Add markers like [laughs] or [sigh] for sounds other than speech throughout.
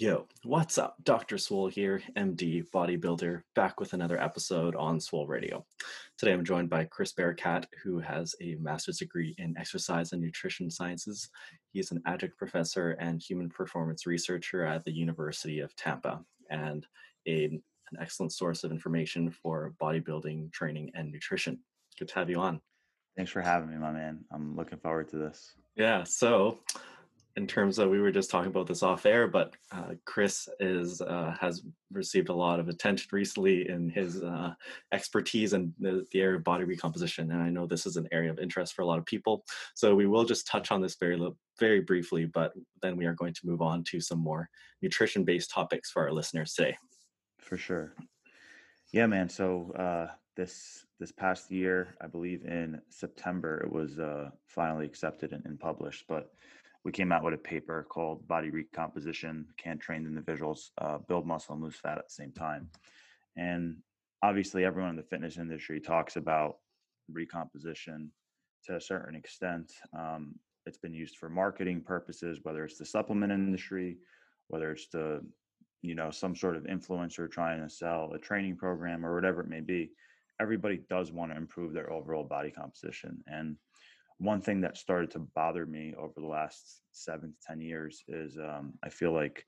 Yo, what's up? Dr. Swole here, MD, bodybuilder, back with another episode on Swole Radio. Today I'm joined by Chris Barakat, who has a master's degree in exercise and nutrition sciences. He's an adjunct professor and human performance researcher at the University of Tampa and a, an excellent source of information for bodybuilding, training, and nutrition. Good to have you on. Thanks for having me, my man. I'm looking forward to this. Yeah, so in terms of we were just talking about this off air, but uh, Chris is uh, has received a lot of attention recently in his uh, expertise in the, the, area of body recomposition, and I know this is an area of interest for a lot of people. So we will just touch on this very very briefly, but then we are going to move on to some more nutrition based topics for our listeners today. For sure. Yeah, man. So uh, this this past year, I believe in September, it was uh, finally accepted and, and published, but we came out with a paper called Body Recomposition Can Trained Individuals uh, Build Muscle and Lose Fat at the Same Time. And obviously, everyone in the fitness industry talks about recomposition to a certain extent. Um, it's been used for marketing purposes, whether it's the supplement industry, whether it's the you know some sort of influencer trying to sell a training program or whatever it may be everybody does want to improve their overall body composition and one thing that started to bother me over the last seven to 10 years is um, I feel like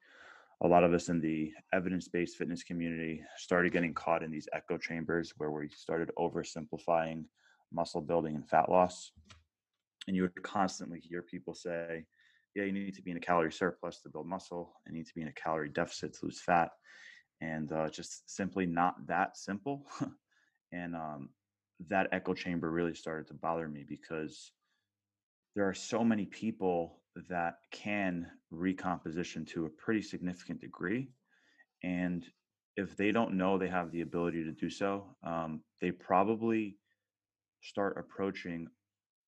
a lot of us in the evidence based fitness community started getting caught in these echo chambers where we started oversimplifying muscle building and fat loss. And you would constantly hear people say, yeah, you need to be in a calorie surplus to build muscle, and need to be in a calorie deficit to lose fat. And uh, just simply not that simple. [laughs] and um, that echo chamber really started to bother me because there are so many people that can recomposition to a pretty significant degree and if they don't know they have the ability to do so um, they probably start approaching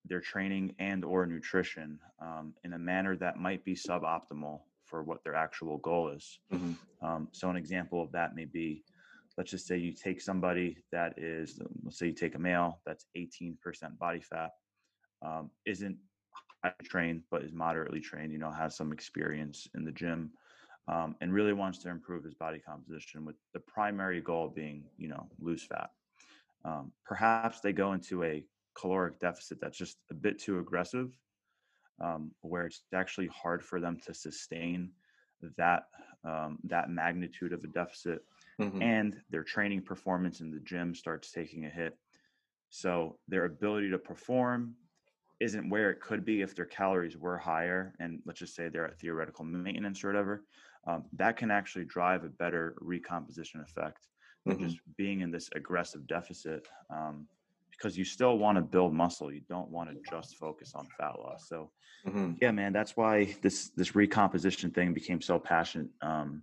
their training and or nutrition um, in a manner that might be suboptimal for what their actual goal is mm-hmm. um, so an example of that may be let's just say you take somebody that is let's say you take a male that's 18% body fat um, isn't trained but is moderately trained you know has some experience in the gym um, and really wants to improve his body composition with the primary goal being you know lose fat um, perhaps they go into a caloric deficit that's just a bit too aggressive um, where it's actually hard for them to sustain that um, that magnitude of a deficit mm-hmm. and their training performance in the gym starts taking a hit so their ability to perform isn't where it could be if their calories were higher and let's just say they're at theoretical maintenance or whatever um, that can actually drive a better recomposition effect than mm-hmm. just being in this aggressive deficit um, because you still want to build muscle you don't want to just focus on fat loss so mm-hmm. yeah man that's why this this recomposition thing became so passionate um,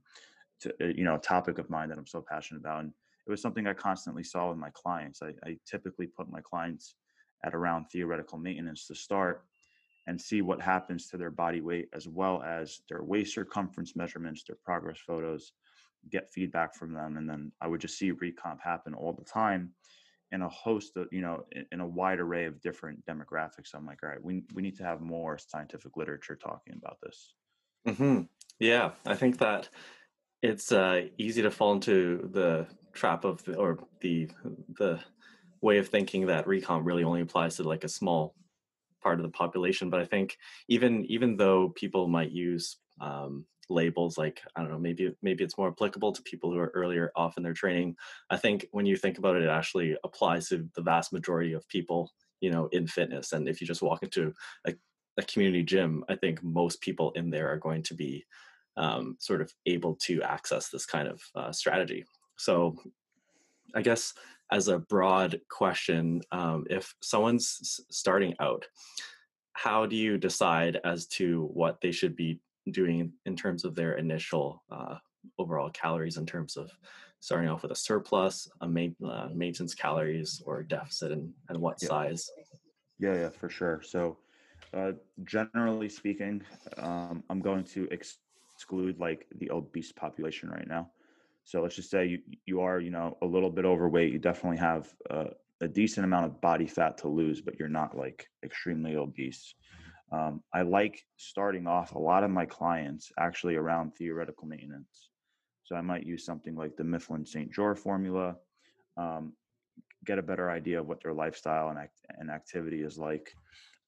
to, uh, you know a topic of mine that i'm so passionate about and it was something i constantly saw with my clients i, I typically put my clients at around theoretical maintenance to start and see what happens to their body weight as well as their waist circumference measurements, their progress photos, get feedback from them. And then I would just see recomp happen all the time in a host of, you know, in a wide array of different demographics. I'm like, all right, we, we need to have more scientific literature talking about this. Mm-hmm. Yeah, I think that it's uh, easy to fall into the trap of the, or the the way of thinking that recomp really only applies to like a small part of the population but i think even even though people might use um, labels like i don't know maybe maybe it's more applicable to people who are earlier off in their training i think when you think about it it actually applies to the vast majority of people you know in fitness. And if you just walk into a, a community gym i think most people in there are going to be um, sort of able to access this kind of uh, strategy. So i guess as a broad question, um, if someone's starting out, how do you decide as to what they should be doing in terms of their initial uh, overall calories, in terms of starting off with a surplus, a ma- uh, maintenance calories, or deficit, and, and what yeah. size? Yeah, yeah, for sure. So, uh, generally speaking, um, I'm going to exclude like the obese population right now. So let's just say you you are you know a little bit overweight. You definitely have a decent amount of body fat to lose, but you're not like extremely obese. Um, I like starting off a lot of my clients actually around theoretical maintenance. So I might use something like the Mifflin St. Jeor formula, um, get a better idea of what their lifestyle and, act- and activity is like,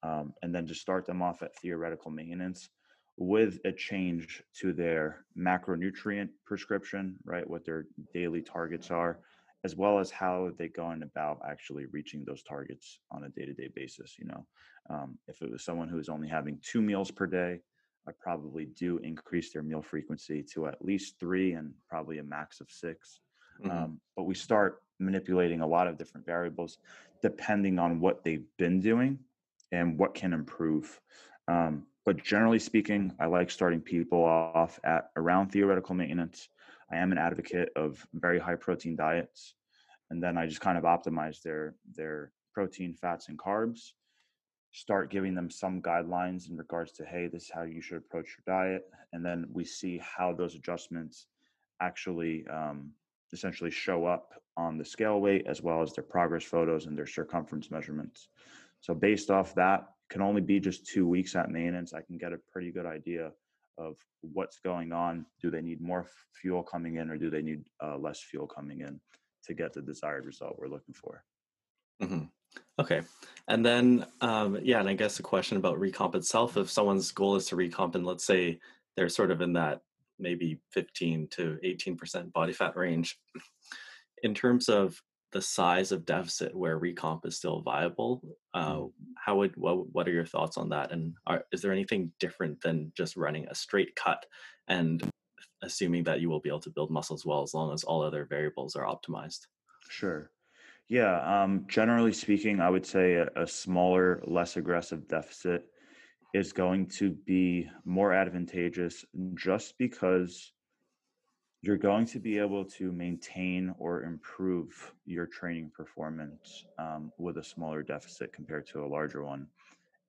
um, and then just start them off at theoretical maintenance with a change to their macronutrient prescription, right? What their daily targets are, as well as how they going about actually reaching those targets on a day-to-day basis. You know, um, if it was someone who is only having two meals per day, I probably do increase their meal frequency to at least three and probably a max of 6 mm-hmm. um, but we start manipulating a lot of different variables depending on what they've been doing and what can improve. Um, but generally speaking, I like starting people off at around theoretical maintenance. I am an advocate of very high protein diets, and then I just kind of optimize their their protein, fats, and carbs. Start giving them some guidelines in regards to hey, this is how you should approach your diet, and then we see how those adjustments actually um, essentially show up on the scale weight as well as their progress photos and their circumference measurements. So based off that, can only be just two weeks at maintenance. I can get a pretty good idea of what's going on. Do they need more fuel coming in or do they need uh, less fuel coming in to get the desired result we're looking for? Mm-hmm. Okay. And then, um, yeah, and I guess the question about recomp itself, if someone's goal is to recomp and let's say they're sort of in that maybe 15 to 18% body fat range, in terms of the size of deficit where recomp is still viable. Uh, mm. how would what, what are your thoughts on that? And are, is there anything different than just running a straight cut and assuming that you will be able to build muscle as well as long as all other variables are optimized? Sure. Yeah. Um, generally speaking, I would say a, a smaller, less aggressive deficit is going to be more advantageous just because you're going to be able to maintain or improve your training performance um, with a smaller deficit compared to a larger one.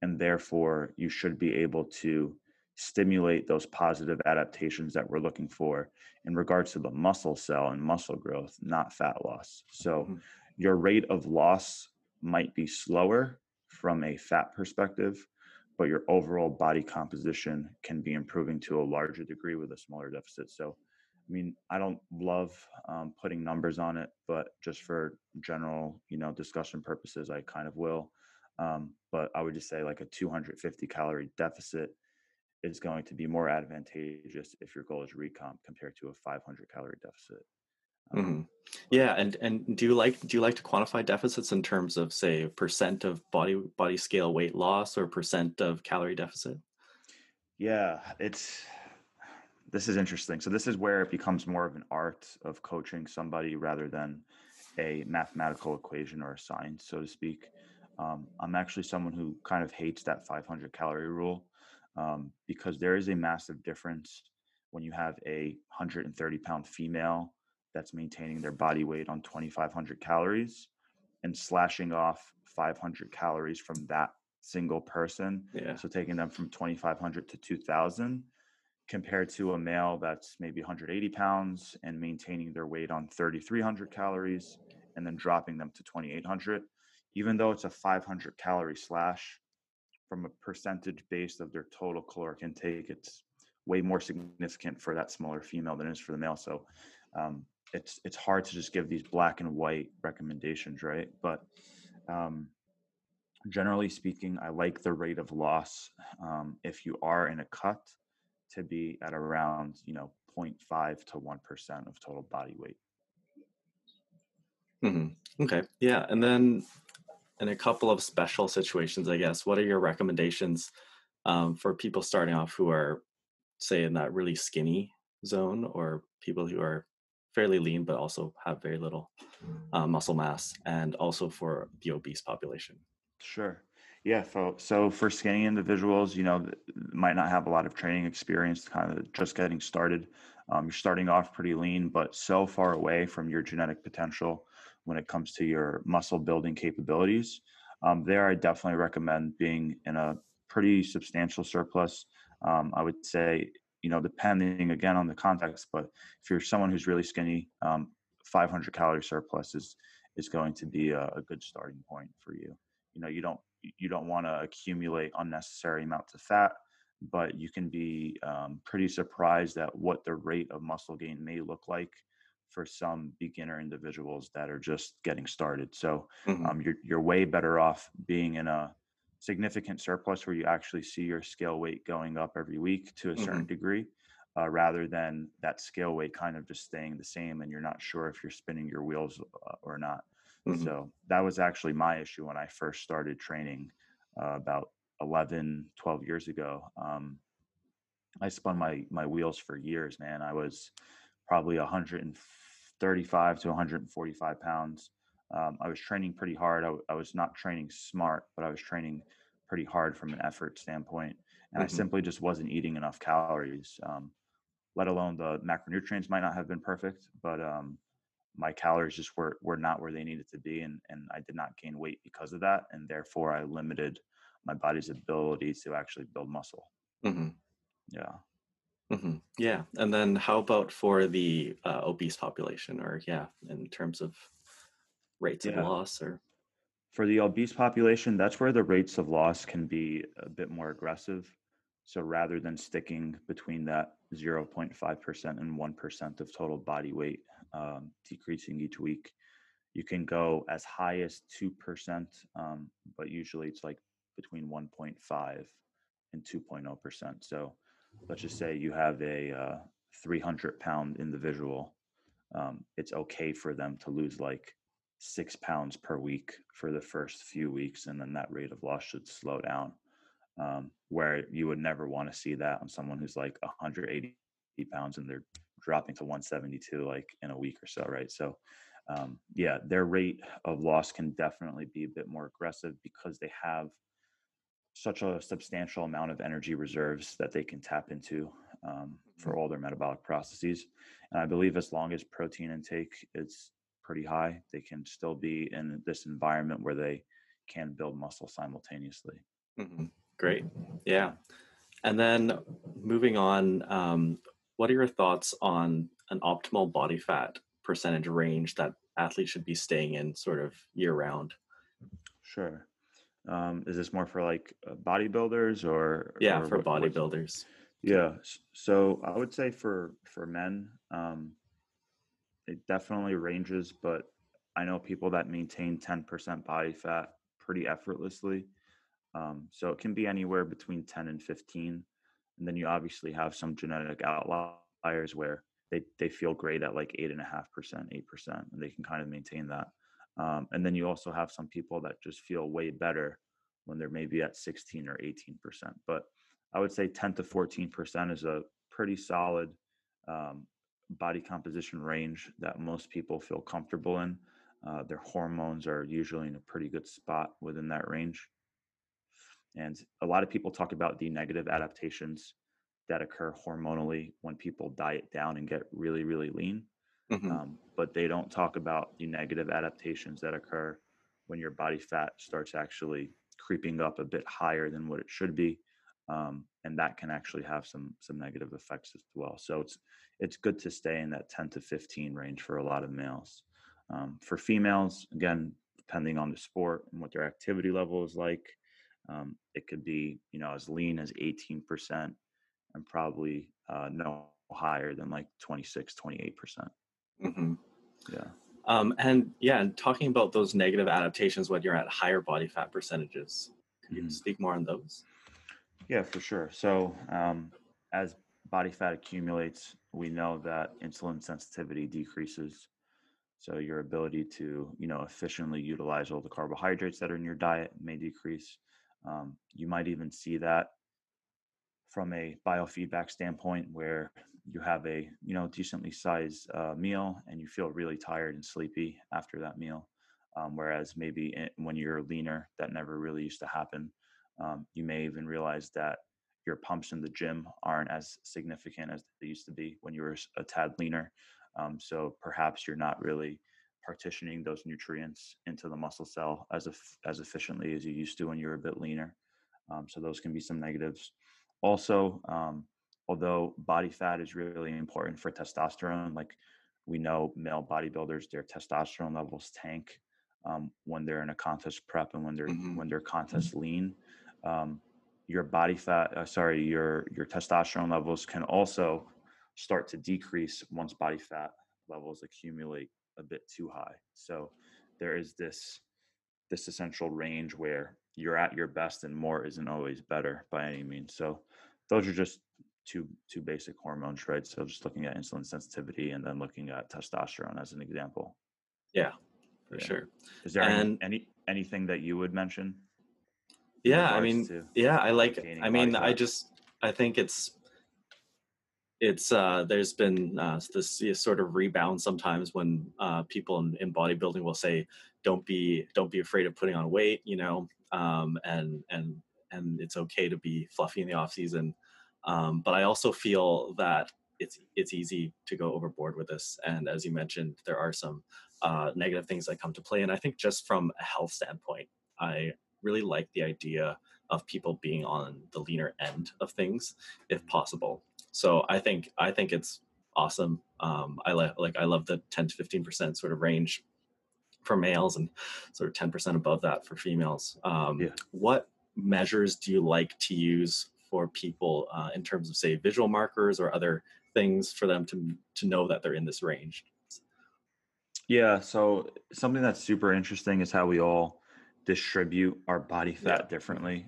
And therefore, you should be able to stimulate those positive adaptations that we're looking for in regards to the muscle cell and muscle growth, not fat loss. So, mm-hmm. your rate of loss might be slower from a fat perspective, but your overall body composition can be improving to a larger degree with a smaller deficit. So, I mean, I don't love um, putting numbers on it, but just for general, you know, discussion purposes, I kind of will. Um, but I would just say like a 250 calorie deficit is going to be more advantageous if your goal is recomp compared to a 500 calorie deficit. Um, mm-hmm. Yeah, and and do you like do you like to quantify deficits in terms of say percent of body body scale weight loss or percent of calorie deficit? Yeah, it's this is interesting. So this is where it becomes more of an art of coaching somebody rather than a mathematical equation or a science, so to speak. Um, I'm actually someone who kind of hates that 500 calorie rule um, because there is a massive difference when you have a 130 pound female that's maintaining their body weight on 2,500 calories and slashing off 500 calories from that single person. Yeah. So taking them from 2,500 to 2,000 compared to a male that's maybe 180 pounds and maintaining their weight on 3,300 calories and then dropping them to 2,800. Even though it's a 500 calorie slash, from a percentage base of their total caloric intake, it's way more significant for that smaller female than it is for the male. So um, it's it's hard to just give these black and white recommendations, right? But um, generally speaking, I like the rate of loss. Um, if you are in a cut, to be at around you know 0.5 to 1% of total body weight. Mm-hmm. okay. Yeah and then in a couple of special situations i guess what are your recommendations um, for people starting off who are say in that really skinny zone or people who are fairly lean but also have very little uh, muscle mass and also for the obese population? Sure yeah, so so for skinny individuals, you know, might not have a lot of training experience, kind of just getting started. Um, you're starting off pretty lean, but so far away from your genetic potential when it comes to your muscle building capabilities. Um, there, I definitely recommend being in a pretty substantial surplus. Um, I would say, you know, depending again on the context, but if you're someone who's really skinny, um, 500 calorie surplus is is going to be a, a good starting point for you. You know, you don't you don't want to accumulate unnecessary amounts of fat, but you can be um, pretty surprised at what the rate of muscle gain may look like for some beginner individuals that are just getting started. So hmm um, you're you're way better off being in a significant surplus where you actually see your scale weight going up every week to a certain degree, uh, rather than that scale weight kind of just staying the same and you're not sure if you're spinning your wheels uh, or not. Hmm So that was actually my issue when I first started training uh, about 11, 12 years ago. Um, I spun my my wheels for years, man. I was probably 135 to 145 pounds. Um, I was training pretty hard. I, w- I was not training smart, but I was training pretty hard from an effort standpoint, and I hmm simply just wasn't eating enough calories. Um, let alone the macronutrients might not have been perfect, but um, my calories just were were not where they needed to be, and and I did not gain weight because of that, and therefore I limited my body's ability to actually build muscle. hmm Yeah. hmm Yeah. And then how about for the uh, obese population, or yeah, in terms of rates of loss, or For the obese population, that's where the rates of loss can be a bit more aggressive. So rather than sticking between that 0.5% and 1% of total body weight um, decreasing each week, you can go as high as 2%, um, but usually it's like between 1.5 and 2.0%. So let's just say you have a uh, 300 pound individual, um, it's okay for them to lose like six pounds per week for the first few weeks, and then that rate of loss should slow down. Um, where you would never want to see that on someone who's like 180 pounds and they're dropping to 172 like in a week or so, right? So, um, yeah, their rate of loss can definitely be a bit more aggressive because they have such a substantial amount of energy reserves that they can tap into um, for all their metabolic processes. And I believe as long as protein intake is pretty high, they can still be in this environment where they can build muscle simultaneously. hmm great. Yeah. And then moving on, um, what are your thoughts on an optimal body fat percentage range that athletes should be staying in sort of year round? Sure. Um, is this more for like uh, bodybuilders or Yeah, or for what? Bodybuilders. yeah. So I would say for for men, um, it definitely ranges, but I know people that maintain 10% body fat pretty effortlessly. Um, so it can be anywhere between 10 and 15. And then you obviously have some genetic outliers where they, they feel great at like eight and a half percent, eight percent, and they can kind of maintain that. Um, and then you also have some people that just feel way better when they're maybe at 16 or 18 percent. But I would say 10 to 14 percent is a pretty solid um, body composition range that most people feel comfortable in. Uh, their hormones are usually in a pretty good spot within that range. And a lot of people talk about the negative adaptations that occur hormonally when people diet down and get really, really lean. hmm Um, but they don't talk about the negative adaptations that occur when your body fat starts actually creeping up a bit higher than what it should be. Um, and that can actually have some some negative effects as well. So it's it's good to stay in that 10 to 15 range for a lot of males. Um, for females, again, depending on the sport and what their activity level is like, um, it could be you know as lean as 18% and probably uh, no higher than like 26, 28%. hmm Yeah. Um, and yeah, and talking about those negative adaptations when you're at higher body fat percentages, could you Mhm. speak more on those? Yeah, for sure. So, um, as body fat accumulates, we know that insulin sensitivity decreases. So, your ability to, you know, efficiently utilize all the carbohydrates that are in your diet may decrease. Um, you might even see that from a biofeedback standpoint, where you have a, you know, decently sized uh, meal and you feel really tired and sleepy after that meal. Um, whereas maybe i- when you're leaner, that never really used to happen. Um, you may even realize that your pumps in the gym aren't as significant as they used to be when you were a tad leaner. Um, so perhaps you're not really partitioning those nutrients into the muscle cell as as efficiently as you used to when you were a bit leaner. Um, so those can be some negatives. Also, um, although body fat is really important for testosterone, like we know male bodybuilders, their testosterone levels tank um, when they're in a contest prep and when they're hmm when they're contest lean. Um, your body fat, uh, sorry, your your testosterone levels can also start to decrease once body fat levels accumulate a bit too high. So there is this this essential range where you're at your best and more isn't always better by any means. So those are just two two basic hormones, right? So just looking at insulin sensitivity and then looking at testosterone as an example. Yeah, for Yeah. sure. Is there any And any anything that you would mention yeah, I mean, yeah, I like. I mean, I just I think it's it's uh there's been uh this sort of rebound sometimes when uh people in, in bodybuilding will say don't be don't be afraid of putting on weight you know um and and and it's okay to be fluffy in the off season. Um but i also feel that it's it's easy to go overboard with this and as you mentioned there are some uh negative things that come to play and i think just from a health standpoint i really like the idea of people being on the leaner end of things if possible so I think I think it's awesome. Um, I like like I love the 10 to 15 percent sort of range for males and sort of 10 percent above that for females. Um, Yeah. what measures do you like to use for people uh, in terms of say visual markers or other things for them to to know that they're in this range? Yeah, so something that's super interesting is how we all distribute our body Yeah. fat differently.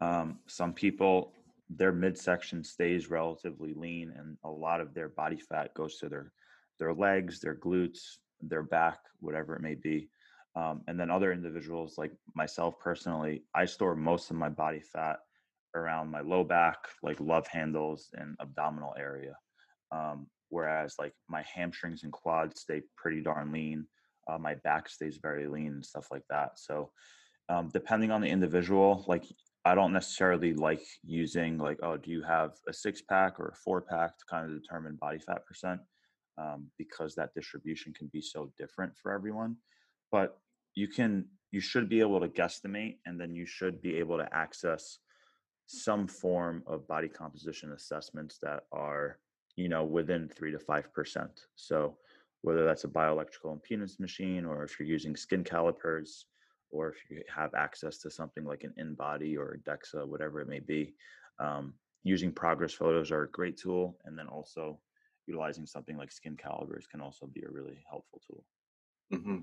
Um, some people, their midsection stays relatively lean, and a lot of their body fat goes to their their legs, their glutes, their back, whatever it may be. Um, and then other individuals, like myself personally, I store most of my body fat around my low back, like love handles and abdominal area. Um, whereas like my hamstrings and quads stay pretty darn lean. Uh, my back stays very lean and stuff like that. So um, depending on the individual, like I don't necessarily like using like, oh, do you have a six pack or a four pack to kind of determine body fat percent? Um, because that distribution can be so different for everyone. But you can, you should be able to guesstimate, and then you should be able to access some form of body composition assessments that are you know within 3 to 5% so whether that's a bioelectrical impedance machine or if you're using skin calipers or if you have access to something like an InBody or a DEXA, whatever it may be, um, using progress photos are a great tool. And then also utilizing something like skin calipers can also be a really helpful tool. hmm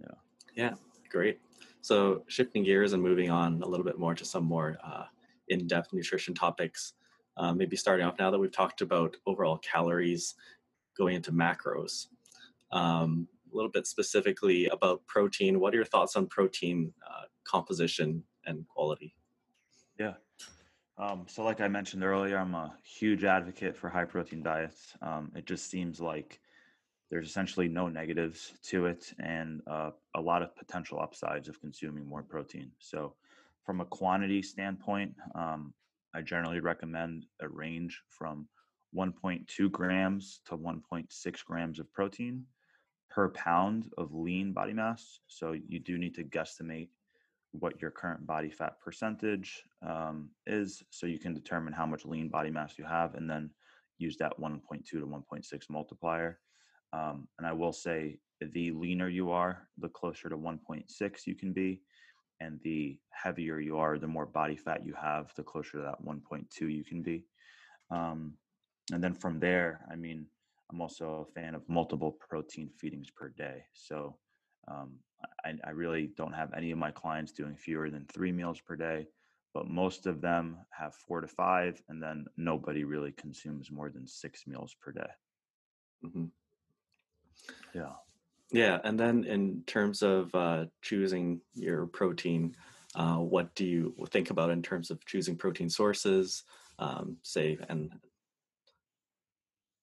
Yeah. Yeah, great. So shifting gears and moving on a little bit more to some more uh, in-depth nutrition topics. Uh, maybe starting off now that we've talked about overall calories, going into macros. Um, a little bit specifically about protein. What are your thoughts on protein uh, composition and quality? Yeah. Um, so, like I mentioned earlier, I'm a huge advocate for high protein diets. Um, it just seems like there's essentially no negatives to it and uh, a lot of potential upsides of consuming more protein. So, from a quantity standpoint, um, I generally recommend a range from 1.2 grams to 1.6 grams of protein per pound of lean body mass. So, you do need to guesstimate what your current body fat percentage um, is so you can determine how much lean body mass you have and then use that 1.2 to 1.6 multiplier um, and i will say the leaner you are the closer to 1.6 you can be and the heavier you are the more body fat you have the closer to that 1.2 you can be um, and then from there i mean i'm also a fan of multiple protein feedings per day so um, I, I really don't have any of my clients doing fewer than three meals per day, but most of them have four to five, and then nobody really consumes more than six meals per day. hmm Yeah. Yeah, and then in terms of uh, choosing your protein, uh, what do you think about in terms of choosing protein sources? Um, say, and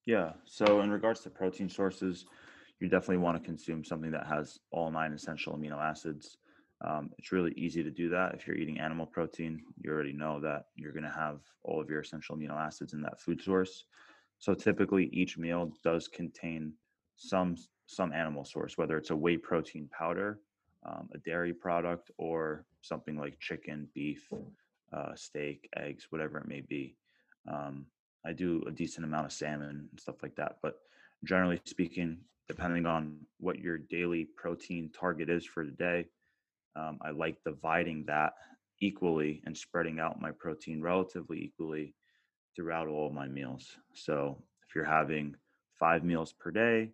Yeah. So, in regards to protein sources, you definitely want to consume something that has all nine essential amino acids. Um, it's really easy to do that. If you're eating animal protein, you already know that you're going to have all of your essential amino acids in that food source. So, typically, each meal does contain some some animal source, whether it's a whey protein powder, um, a dairy product, or something like chicken, beef, uh, steak, eggs, whatever it may be. Um, I do a decent amount of salmon and stuff like that. But generally speaking, depending on what your daily protein target is for the day, um, I like dividing that equally and spreading out my protein relatively equally throughout all my meals. So if you're having five meals per day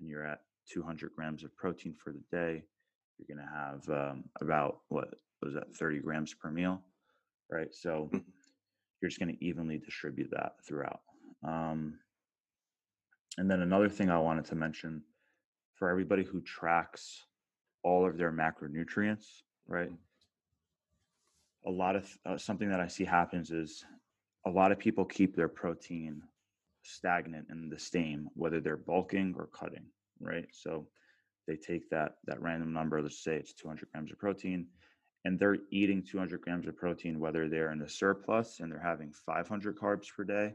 and you're at 200 grams of protein for the day, you're going to have um, about what was that 30 grams per meal, right? So mm-hmm. You're just going to evenly distribute that throughout. Um, and then another thing I wanted to mention for everybody who tracks all of their macronutrients, right? A lot of uh, something that I see happens is a lot of people keep their protein stagnant and the same, whether they're bulking or cutting, right? So they take that that random number, let's say it's 200 grams of protein, and they're eating 200 grams of protein, whether they're in a surplus and they're having 500 carbs per day,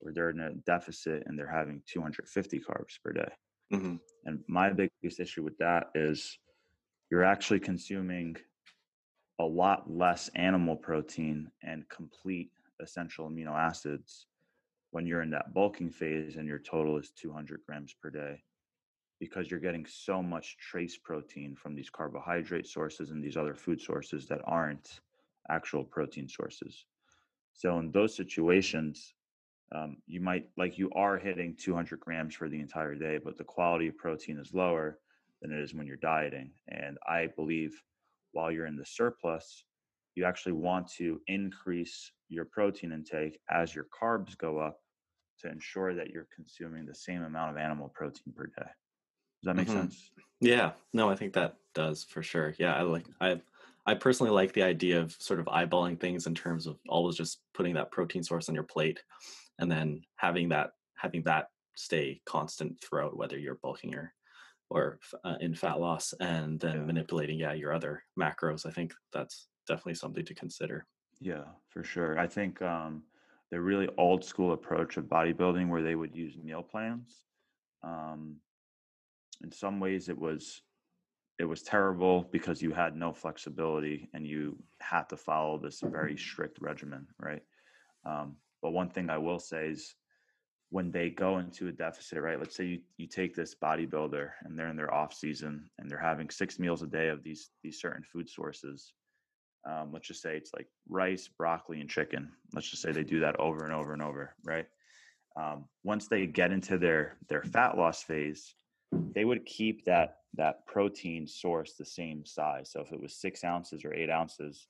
or they're in a deficit and they're having 250 carbs per day. Mm-hmm. And my biggest issue with that is you're actually consuming a lot less animal protein and complete essential amino acids when you're in that bulking phase and your total is 200 grams per day because you're getting so much trace protein from these carbohydrate sources and these other food sources that aren't actual protein sources. So in those situations, um, you might like you are hitting 200 grams for the entire day, but the quality of protein is lower than it is when you're dieting. And I believe while you're in the surplus, you actually want to increase your protein intake as your carbs go up to ensure that you're consuming the same amount of animal protein per day. Does that make mm-hmm. sense? Yeah, no, I think that does for sure. Yeah, I like I I personally like the idea of sort of eyeballing things in terms of always just putting that protein source on your plate and then having that having that stay constant throughout whether you're bulking or or uh, in fat loss and then yeah. manipulating yeah your other macros i think that's definitely something to consider yeah for sure i think um the really old school approach of bodybuilding where they would use meal plans um in some ways it was it was terrible because you had no flexibility and you had to follow this very strict regimen right? Um, but one thing i will say is when they go into a deficit right let's say you, you take this bodybuilder and they're in their off season and they're having six meals a day of these these certain food sources um, let's just say it's like rice broccoli and chicken. Let's just say they do that over and over and over right? Um, once they get into their their fat loss phase they would keep that that protein source the same size. So if it was six ounces or eight ounces,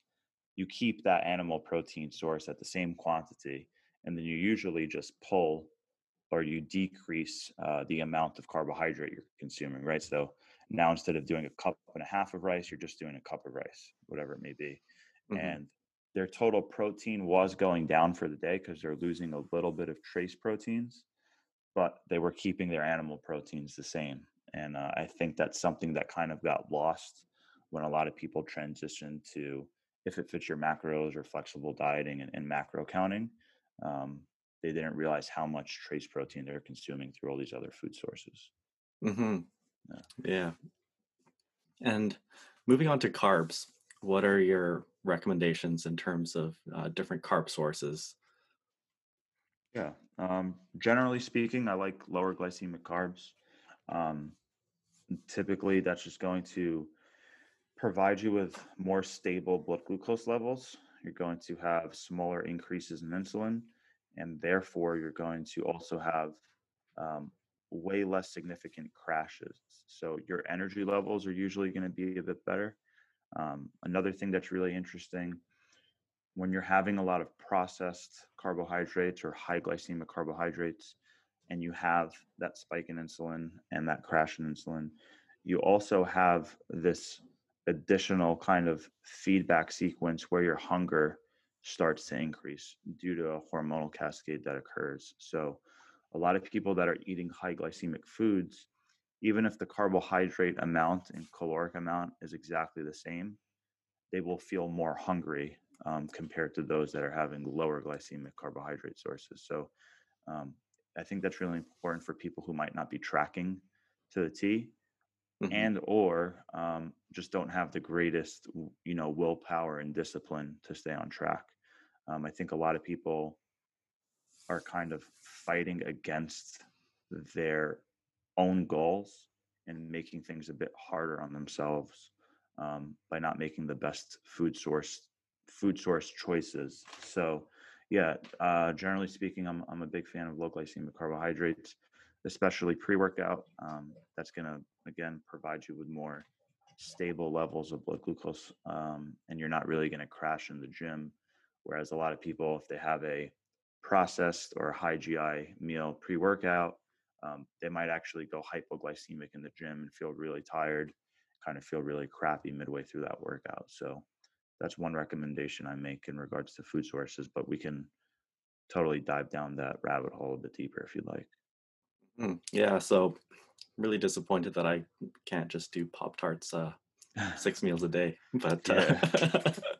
you keep that animal protein source at the same quantity, and then you usually just pull or you decrease uh, the amount of carbohydrate you're consuming, right? So now instead of doing a cup and a half of rice, you're just doing a cup of rice, whatever it may be. Mm-hmm. And their total protein was going down for the day because they're losing a little bit of trace proteins but they were keeping their animal proteins the same. And uh, I think that's something that kind of got lost when a lot of people transitioned to if it fits your macros or flexible dieting and, and macro counting. Um, they didn't realize how much trace protein they're consuming through all these other food sources. Mm-hmm. Yeah. yeah. And moving on to carbs, what are your recommendations in terms of uh, different carb sources? Yeah. Um, generally speaking, I like lower glycemic carbs. Um, typically, that's just going to provide you with more stable blood glucose levels. You're going to have smaller increases in insulin, and therefore, you're going to also have um, way less significant crashes. So, your energy levels are usually going to be a bit better. Um, another thing that's really interesting when you're having a lot of processed carbohydrates or high glycemic carbohydrates and you have that spike in insulin and that crash in insulin you also have this additional kind of feedback sequence where your hunger starts to increase due to a hormonal cascade that occurs. So a lot of people that are eating high glycemic foods even if the carbohydrate amount and caloric amount is exactly the same they will feel more hungry um, compared to those that are having lower glycemic carbohydrate sources. So um, I think that's really important for people who might not be tracking to the T mm-hmm. and or um, just don't have the greatest you know willpower and discipline to stay on track. Um, I think a lot of people are kind of fighting against their own goals and making things a bit harder on themselves um, by not making the best food source food source choices. So, yeah, uh, generally speaking, I'm I'm a big fan of low glycemic carbohydrates, especially pre workout. Um, that's going to again provide you with more stable levels of blood glucose, um, and you're not really going to crash in the gym. Whereas a lot of people, if they have a processed or high GI meal pre workout, um, they might actually go hypoglycemic in the gym and feel really tired, kind of feel really crappy midway through that workout. So that's one recommendation I make in regards to food sources, but we can totally dive down that rabbit hole a bit deeper if you'd like. Mm, yeah, so really disappointed that I can't just do Pop Tarts uh, six meals a day. But uh,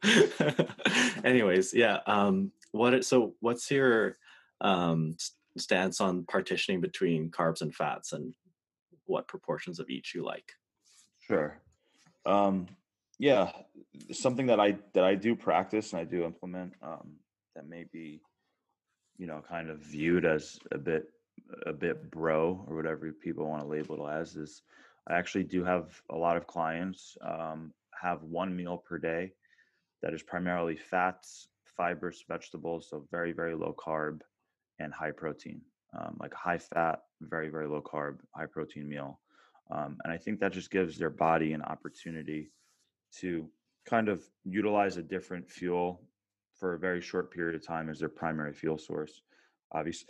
[laughs] anyways, yeah. Um, what so what's your um, stance on partitioning between carbs and fats, and what proportions of each you like? Sure. Um, yeah, something that I that I do practice and I do implement um, that may be, you know, kind of viewed as a bit a bit bro or whatever people want to label it as is I actually do have a lot of clients um, have one meal per day that is primarily fats, fibers, vegetables, so very very low carb and high protein, um, like high fat, very very low carb, high protein meal, um, and I think that just gives their body an opportunity to kind of utilize a different fuel for a very short period of time as their primary fuel source. Obviously,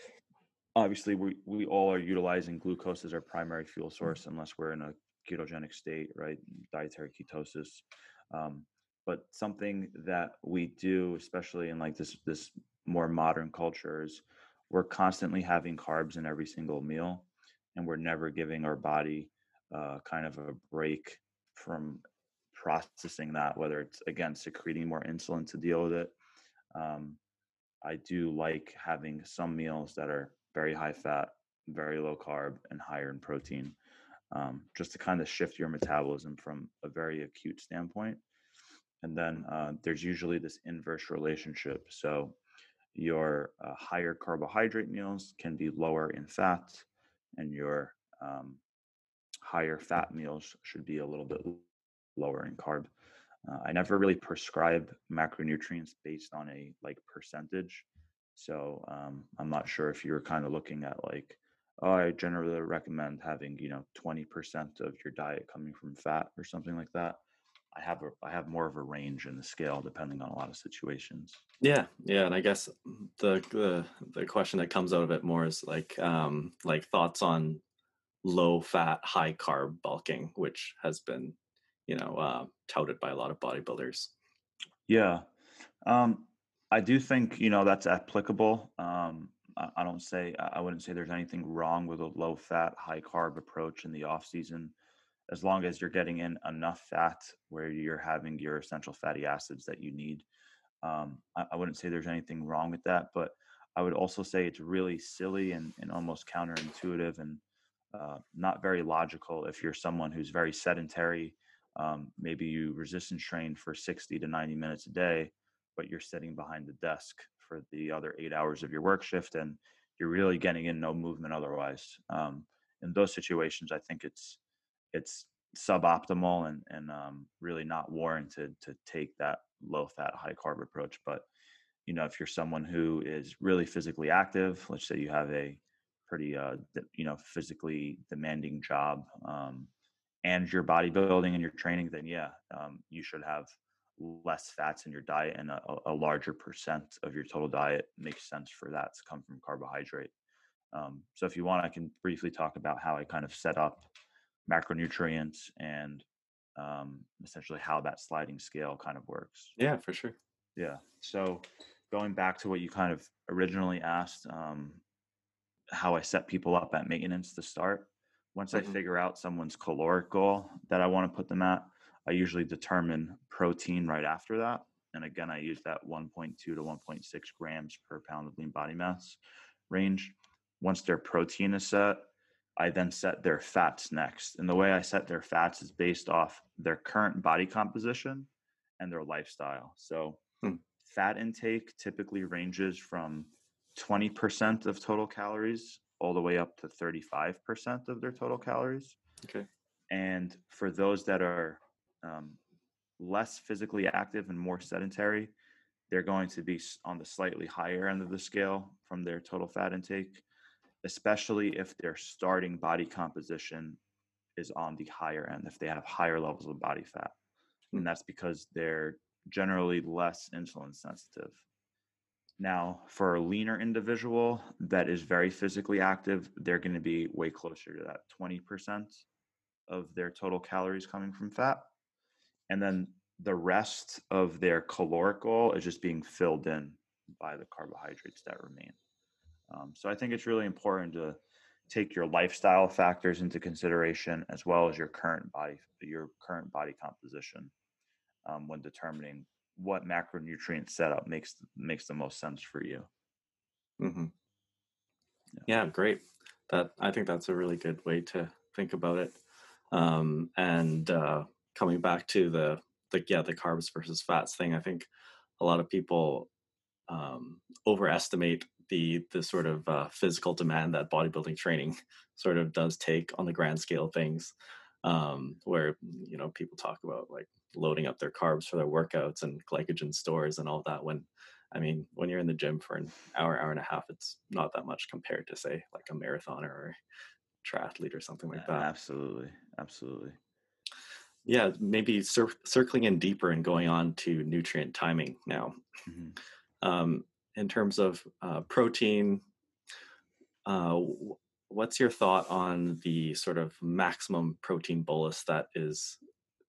obviously we, we all are utilizing glucose as our primary fuel mm. source unless we're in a ketogenic state right dietary ketosis um, but something that we do especially in like this this more modern culture is we're constantly having carbs in every single meal and we're never giving our body uh, kind of a break from processing that whether it's again secreting more insulin to deal with it um, i do like having some meals that are very high fat, very low carb, and higher in protein, um, just to kind of shift your metabolism from a very acute standpoint. And then uh, there's usually this inverse relationship. So your uh, higher carbohydrate meals can be lower in fat, and your um, higher fat meals should be a little bit lower in carb. Uh, I never really prescribe macronutrients based on a like percentage. So um, I'm not sure if you're kind of looking at like, oh, I generally recommend having you know 20% of your diet coming from fat or something like that. I have a I have more of a range in the scale depending on a lot of situations. Yeah, yeah, and I guess the the the question that comes out of it more is like um like thoughts on low fat, high carb bulking, which has been you know uh, touted by a lot of bodybuilders. Yeah, um, I do think you know that's applicable. Um, I, I don't say I wouldn't say there's anything wrong with a low fat, high carb approach in the off season, as long as you're getting in enough fat where you're having your essential fatty acids that you need. Um, I, I wouldn't say there's anything wrong with that, but I would also say it's really silly and, and almost counterintuitive and uh, not very logical if you're someone who's very sedentary. Um, maybe you resistance train for 60 to 90 minutes a day but you're sitting behind the desk for the other eight hours of your work shift and you're really getting in no movement otherwise. Um, in those situations i think it's it's suboptimal and and um, really not warranted to take that low fat high carb approach but you know if you're someone who is really physically active let's say you have a pretty uh you know physically demanding job um, and you're bodybuilding and you're training then yeah um, you should have less fats in your diet and a, a, larger percent of your total diet makes sense for that to come from carbohydrate. Um, so if you want, I can briefly talk about how I kind of set up macronutrients and um, essentially how that sliding scale kind of works. Yeah, for sure. Yeah. So going back to what you kind of originally asked, um, how I set people up at maintenance to start. Once mm-hmm. I figure out someone's caloric goal that I want to put them at, I usually determine protein right after that. And again, I use that 1.2 to 1.6 grams per pound of lean body mass range. Once their protein is set, I then set their fats next. And the way I set their fats is based off their current body composition and their lifestyle. So, hmm. fat intake typically ranges from 20% of total calories all the way up to 35% of their total calories. Okay. And for those that are um, less physically active and more sedentary, they're going to be on the slightly higher end of the scale from their total fat intake, especially if their starting body composition is on the higher end, if they have higher levels of body fat. And that's because they're generally less insulin sensitive. Now, for a leaner individual that is very physically active, they're going to be way closer to that 20% of their total calories coming from fat. And then the rest of their caloric goal is just being filled in by the carbohydrates that remain. Um, so I think it's really important to take your lifestyle factors into consideration as well as your current body your current body composition um, when determining what macronutrient setup makes makes the most sense for you. Mm-hmm. Yeah. yeah. great. That I think that's a really good way to think about it. Um, and uh, coming back to the the yeah the carbs versus fats thing, I think a lot of people um, overestimate the the sort of uh, physical demand that bodybuilding training [laughs] sort of does take on the grand scale of things um, where you know people talk about like loading up their carbs for their workouts and glycogen stores and all that when i mean when you're in the gym for an hour hour and a half it's not that much compared to say like a marathoner or a triathlete or something like that. absolutely absolutely. Yeah maybe cir- circling in deeper and going on to nutrient timing now. Mm-hmm. [laughs] um, in terms of uh, protein uh, what's your thought on the sort of maximum protein bolus that is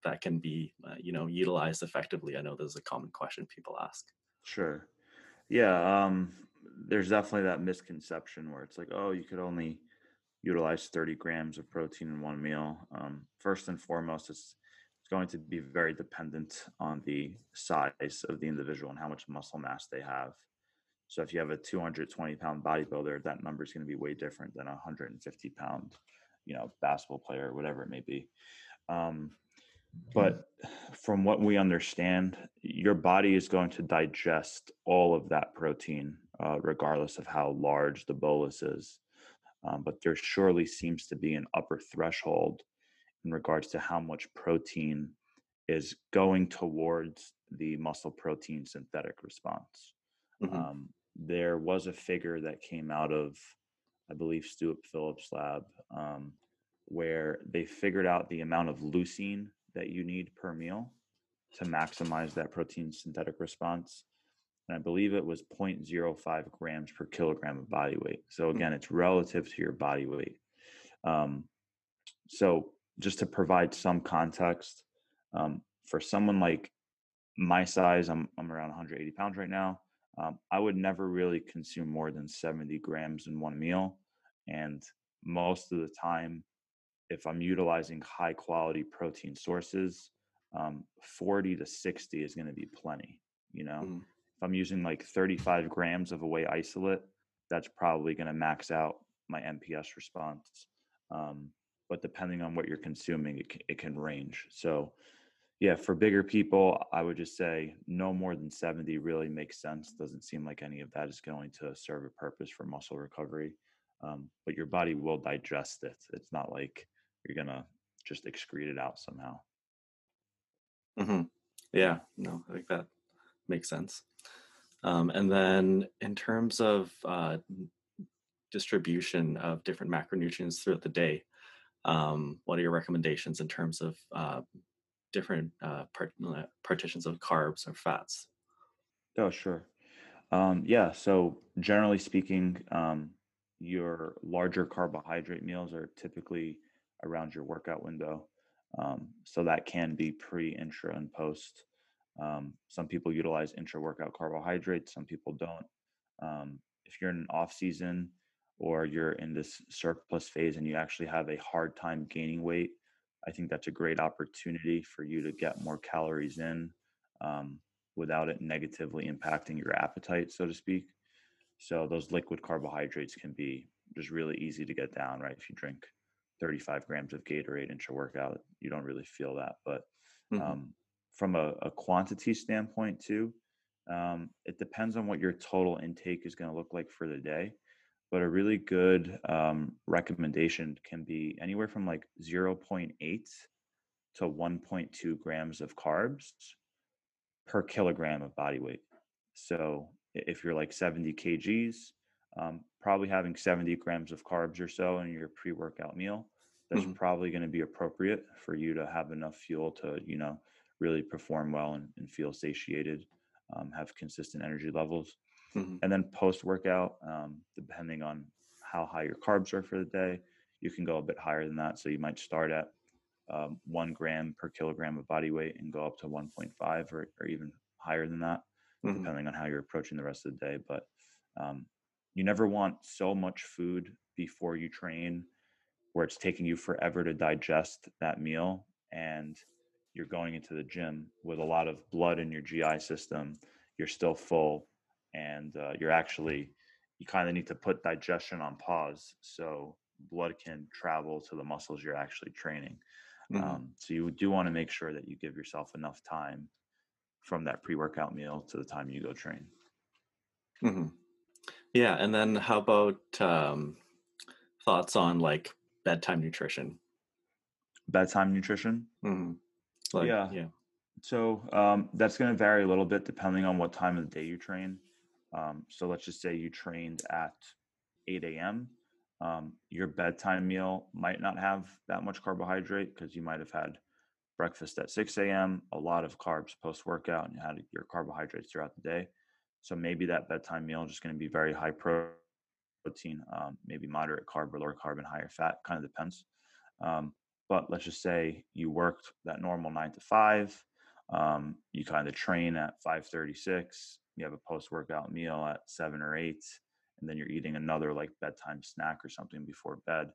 that can be uh, you know utilized effectively. I know this is a common question people ask. Sure. Yeah um there's definitely that misconception where it's like oh you could only utilize 30 grams of protein in one meal. Um, first and foremost it's it's going to be very dependent on the size of the individual and how much muscle mass they have. So if you have a 220 pound bodybuilder, that number is going to be way different than a 150 pound, you know, basketball player, or whatever it may be. Um, but from what we understand, your body is going to digest all of that protein, uh, regardless of how large the bolus is. Um, but there surely seems to be an upper threshold in regards to how much protein is going towards the muscle protein synthetic response. Mm-hmm. Um, there was a figure that came out of, I believe, Stuart Phillips' lab, um, where they figured out the amount of leucine that you need per meal to maximize that protein synthetic response. And I believe it was 0.05 grams per kilogram of body weight. So hmm. again, it's relative to your body weight. Um, so just to provide some context, um, for someone like my size, I'm I'm around 180 pounds right now. Um, I would never really consume more than 70 grams in one meal. And most of the time, if I'm utilizing high quality protein sources, um, 40 to 60 is going to be plenty. You know, mm. if I'm using like 35 grams of a whey isolate, that's probably going to max out my MPS response. Um, but depending on what you're consuming, it, it can range. So, yeah, for bigger people, I would just say no more than 70 really makes sense. Doesn't seem like any of that is going to serve a purpose for muscle recovery. Um, but your body will digest it. It's not like you're going to just excrete it out somehow. Mm-hmm. Yeah, no, I think that makes sense. Um, and then in terms of uh, distribution of different macronutrients throughout the day, um, what are your recommendations in terms of uh, different uh, part, uh, partitions of carbs or fats? Oh, sure. Um, yeah. So generally speaking, um, your larger carbohydrate meals are typically around your workout window. Um, so that can be pre, intra, and post. Um, some people utilize intra workout carbohydrates. Some people don't. Um, if you're in an off season or you're in this surplus phase and you actually have a hard time gaining weight, I think that's a great opportunity for you to get more calories in um, without it negatively impacting your appetite, so to speak. So those liquid carbohydrates can be just really easy to get down, right? If you drink 35 grams of Gatorade intra workout, you don't really feel that. But mm-hmm. um, from a, a, quantity standpoint, too, Um, it depends on what your total intake is going to look like for the day, but a really good um, recommendation can be anywhere from like 0.8 to 1.2 grams of carbs per kilogram of body weight. So if you're like 70 kgs, um, probably having 70 grams of carbs or so in your pre-workout meal that's mm-hmm. probably going to be appropriate for you to have enough fuel to you know really perform well and, and feel satiated um, have consistent energy levels mm-hmm. and then post workout um, depending on how high your carbs are for the day you can go a bit higher than that so you might start at um, one gram per kilogram of body weight and go up to 1.5 or, or even higher than that mm-hmm. depending on how you're approaching the rest of the day but um, you never want so much food before you train where it's taking you forever to digest that meal and you're going into the gym with a lot of blood in your GI system, you're still full and uh, you're actually you kind of need to put digestion on pause so blood can travel to the muscles you're actually training. Mm-hmm. Um, so you do want to make sure that you give yourself enough time from that pre-workout meal to the time you go train. Mm-hmm. Yeah, and then how about um, thoughts on like bedtime nutrition? Bedtime nutrition. Mm-hmm. Like, yeah, yeah. So um, that's going to vary a little bit depending on what time of the day you train. Um, so let's just say you trained at 8 a.m. Um, your bedtime meal might not have that much carbohydrate because you might have had breakfast at 6 a.m., a lot of carbs post workout, and you had your carbohydrates throughout the day. So maybe that bedtime meal is just going to be very high protein, um, maybe moderate carb or lower carb and higher fat, kind of depends. Um, but let's just say you worked that normal nine to five, um, you kind of train at 536, you have a post workout meal at seven or eight, and then you're eating another like bedtime snack or something before bed.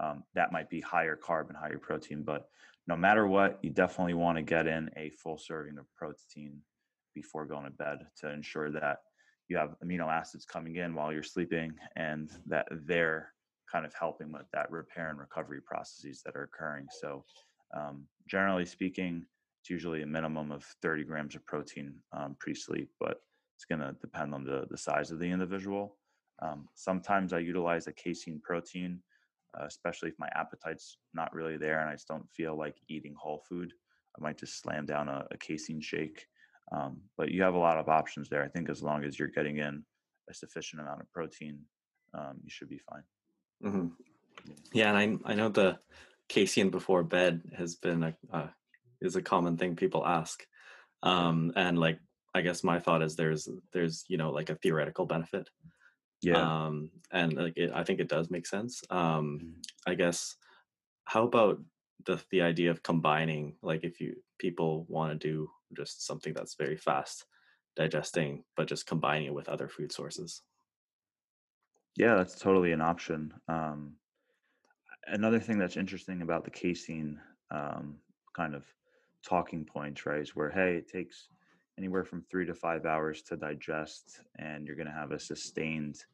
Um, that might be higher carb and higher protein, but no matter what, you definitely want to get in a full serving of protein before going to bed to ensure that you have amino acids coming in while you're sleeping and that they're kind of helping with that repair and recovery processes that are occurring. So, um, generally speaking, it's usually a minimum of 30 grams of protein um, pre sleep, but it's going to depend on the, the size of the individual. Um, sometimes I utilize a casein protein, uh, especially if my appetite's not really there and I just don't feel like eating whole food. I might just slam down a, a casein shake um, but you have a lot of options there. I think as long as you're getting in a sufficient amount of protein, um, you should be fine. Mm-hmm. Yeah, and I I know the casein before bed has been a uh, is a common thing people ask, um, and like I guess my thought is there's there's you know like a theoretical benefit. Yeah. Um, and like it, I think it does make sense. Um, mm-hmm. I guess how about the the idea of combining like if you people want to do just something that's very fast digesting, but just combining it with other food sources. Yeah, that's totally an option. Um, another thing that's interesting about the casein um, kind of talking points, right, is where, hey, it takes anywhere from three to five hours to digest, and you're going to have a sustained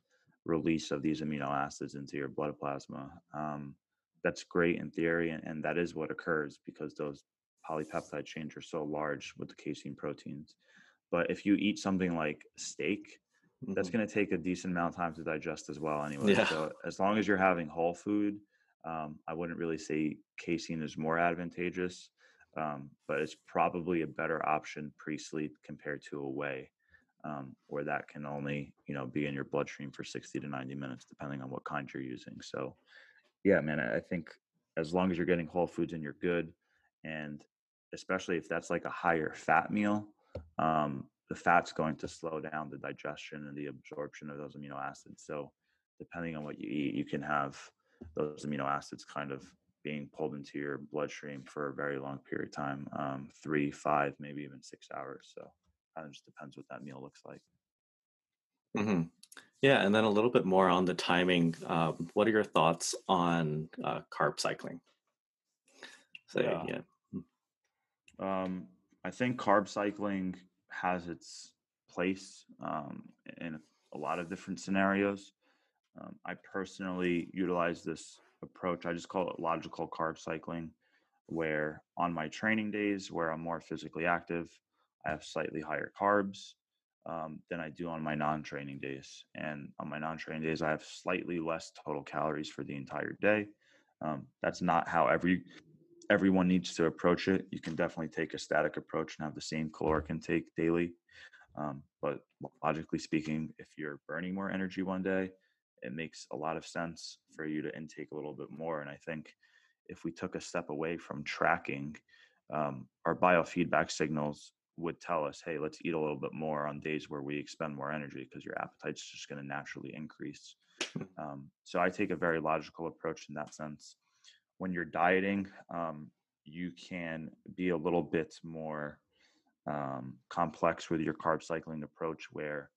release of these amino acids into your blood plasma. Um, that's great in theory, and, and that is what occurs because those polypeptide chains are so large with the casein proteins. But if you eat something like steak, mm-hmm. that's going to take a decent amount of time to digest as well, anyway. Yeah. So as long as you're having whole food, um, I wouldn't really say casein is more advantageous, um, but it's probably a better option pre-sleep compared to a whey, um, where that can only you know be in your bloodstream for 60 to 90 minutes, depending on what kind you're using. So, yeah, man, I think as long as you're getting whole foods and you're good, and especially if that's like a higher fat meal, um, the fat's going to slow down the digestion and the absorption of those amino acids. So, depending on what you eat, you can have those amino acids kind of being pulled into your bloodstream for a very long period of time um, three, five, maybe even six hours. So, kind of just depends what that meal looks like. Mm-hmm. Yeah, and then a little bit more on the timing. Um, what are your thoughts on uh, carb cycling? So, yeah. yeah. Um, I think carb cycling has its place um, in a lot of different scenarios. Um, I personally utilize this approach. I just call it logical carb cycling, where on my training days, where I'm more physically active, I have slightly higher carbs. um, than I do on my non-training days. And on my non-training days, I have slightly less total calories for the entire day. Um, that's not how every everyone needs to approach it. You can definitely take a static approach and have the same caloric intake daily. Um, but logically speaking, if you're burning more energy one day, it makes a lot of sense for you to intake a little bit more. And I think if we took a step away from tracking, um, our biofeedback signals would tell us, hey, let's eat a little bit more on days where we expend more energy because your appetite's just going to naturally increase. Hmm. Um, so I take a very logical approach in that sense. When you're dieting, um, you can be a little bit more um, complex with your carb cycling approach, where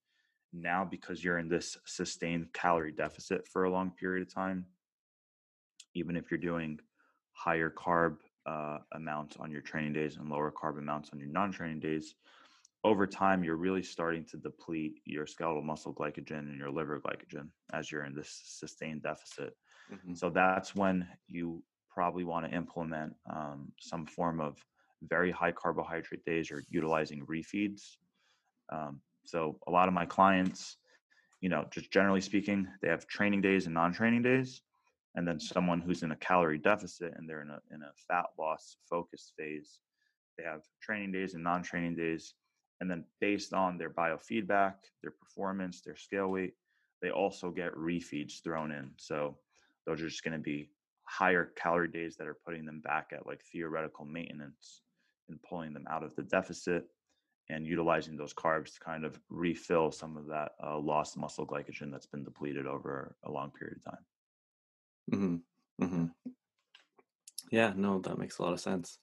now because you're in this sustained calorie deficit for a long period of time, even if you're doing higher carb uh, amounts on your training days and lower carb amounts on your non-training days, over time you're really starting to deplete your skeletal muscle glycogen and your liver glycogen as you're in this sustained deficit. Mm-hmm. So that's when you probably want to implement um, some form of very high carbohydrate days or utilizing refeeds. Um, so a lot of my clients, you know, just generally speaking, they have training days and non-training days and then someone who's in a calorie deficit and they're in a in a fat loss focused phase they have training days and non-training days and then based on their biofeedback their performance their scale weight they also get refeeds thrown in so those are just going to be higher calorie days that are putting them back at like theoretical maintenance and pulling them out of the deficit and utilizing those carbs to kind of refill some of that uh, lost muscle glycogen that's been depleted over a long period of time Mm-hmm. Mm-hmm. Yeah, no, that makes a lot of sense.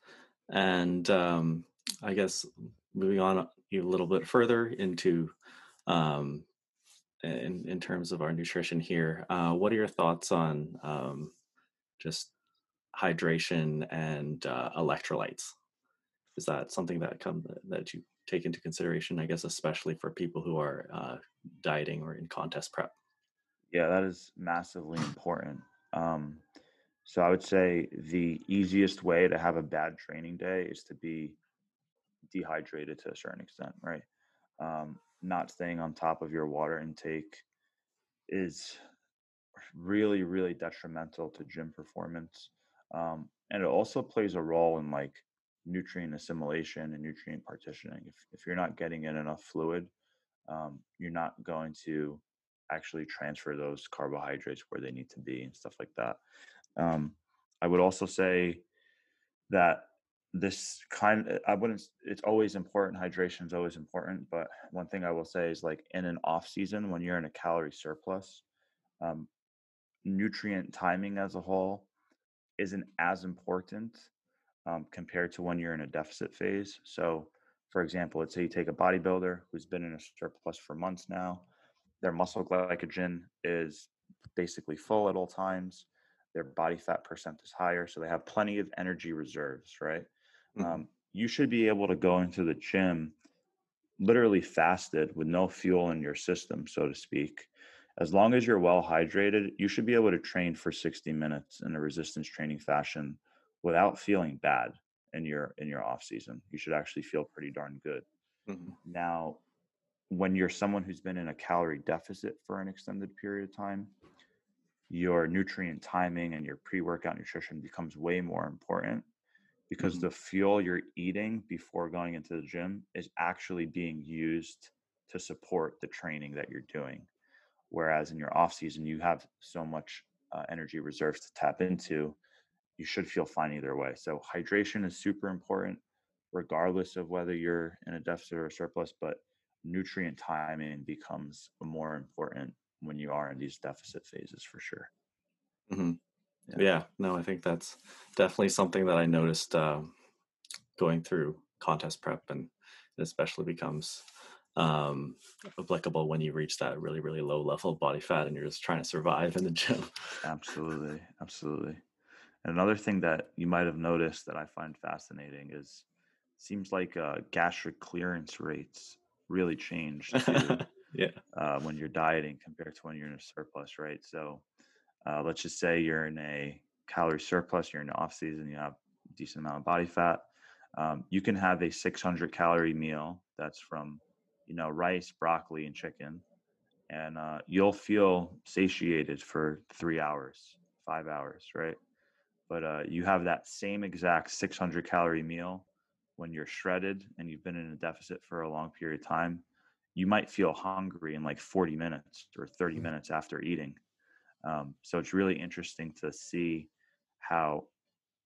And um, I guess moving on a little bit further into um, in in terms of our nutrition here, uh, what are your thoughts on um, just hydration and uh, electrolytes? Is that something that come that you take into consideration? I guess especially for people who are uh, dieting or in contest prep. Yeah, that is massively important. Um, so I would say the easiest way to have a bad training day is to be dehydrated to a certain extent, right? Um, not staying on top of your water intake is really, really detrimental to gym performance. Um, and it also plays a role in like nutrient assimilation and nutrient partitioning. If, if you're not getting in enough fluid, um, you're not going to actually transfer those carbohydrates where they need to be and stuff like that. Um, I would also say that this kind I wouldn't it's always important hydration is always important but one thing I will say is like in an off season when you're in a calorie surplus um, nutrient timing as a whole isn't as important um, compared to when you're in a deficit phase so for example let's say you take a bodybuilder who's been in a surplus for months now their muscle glycogen is basically full at all times. Their body fat percent is higher, so they have plenty of energy reserves, right? Mm-hmm. Um, you should be able to go into the gym literally fasted with no fuel in your system, so to speak. As long as you're well hydrated, you should be able to train for 60 minutes in a resistance training fashion without feeling bad in your in your off season. You should actually feel pretty darn good. Mm-hmm. Now, when you're someone who's been in a calorie deficit for an extended period of time, your nutrient timing and your pre workout nutrition becomes way more important because mm-hmm. the fuel you're eating before going into the gym is actually being used to support the training that you're doing. Whereas in your off season, you have so much uh, energy reserves to tap into, you should feel fine either way. So, hydration is super important, regardless of whether you're in a deficit or a surplus. But nutrient timing becomes more important when you are in these deficit phases for sure. Mm-hmm. Yeah. yeah. no, I think that's definitely something that I noticed uh, going through contest prep, and it especially becomes um, applicable when you reach that really, really low level of body fat and you're just trying to survive in the gym. absolutely, absolutely. And another thing that you might have noticed that I find fascinating is seems like uh, gastric clearance rates really change [laughs] yeah uh, when you're dieting compared to when you're in a surplus right so uh, let's just say you're in a calorie surplus you're in the off season you have a decent amount of body fat um, you can have a 600 calorie meal that's from you know, rice, broccoli, and chicken, and uh, you'll feel satiated for three hours, five hours, right? But uh, you have that same exact 600 calorie meal when you're shredded and you've been in a deficit for a long period of time. You might feel hungry in like 40 minutes or 30 Mm-hmm. minutes after eating. Um, so it's really interesting to see how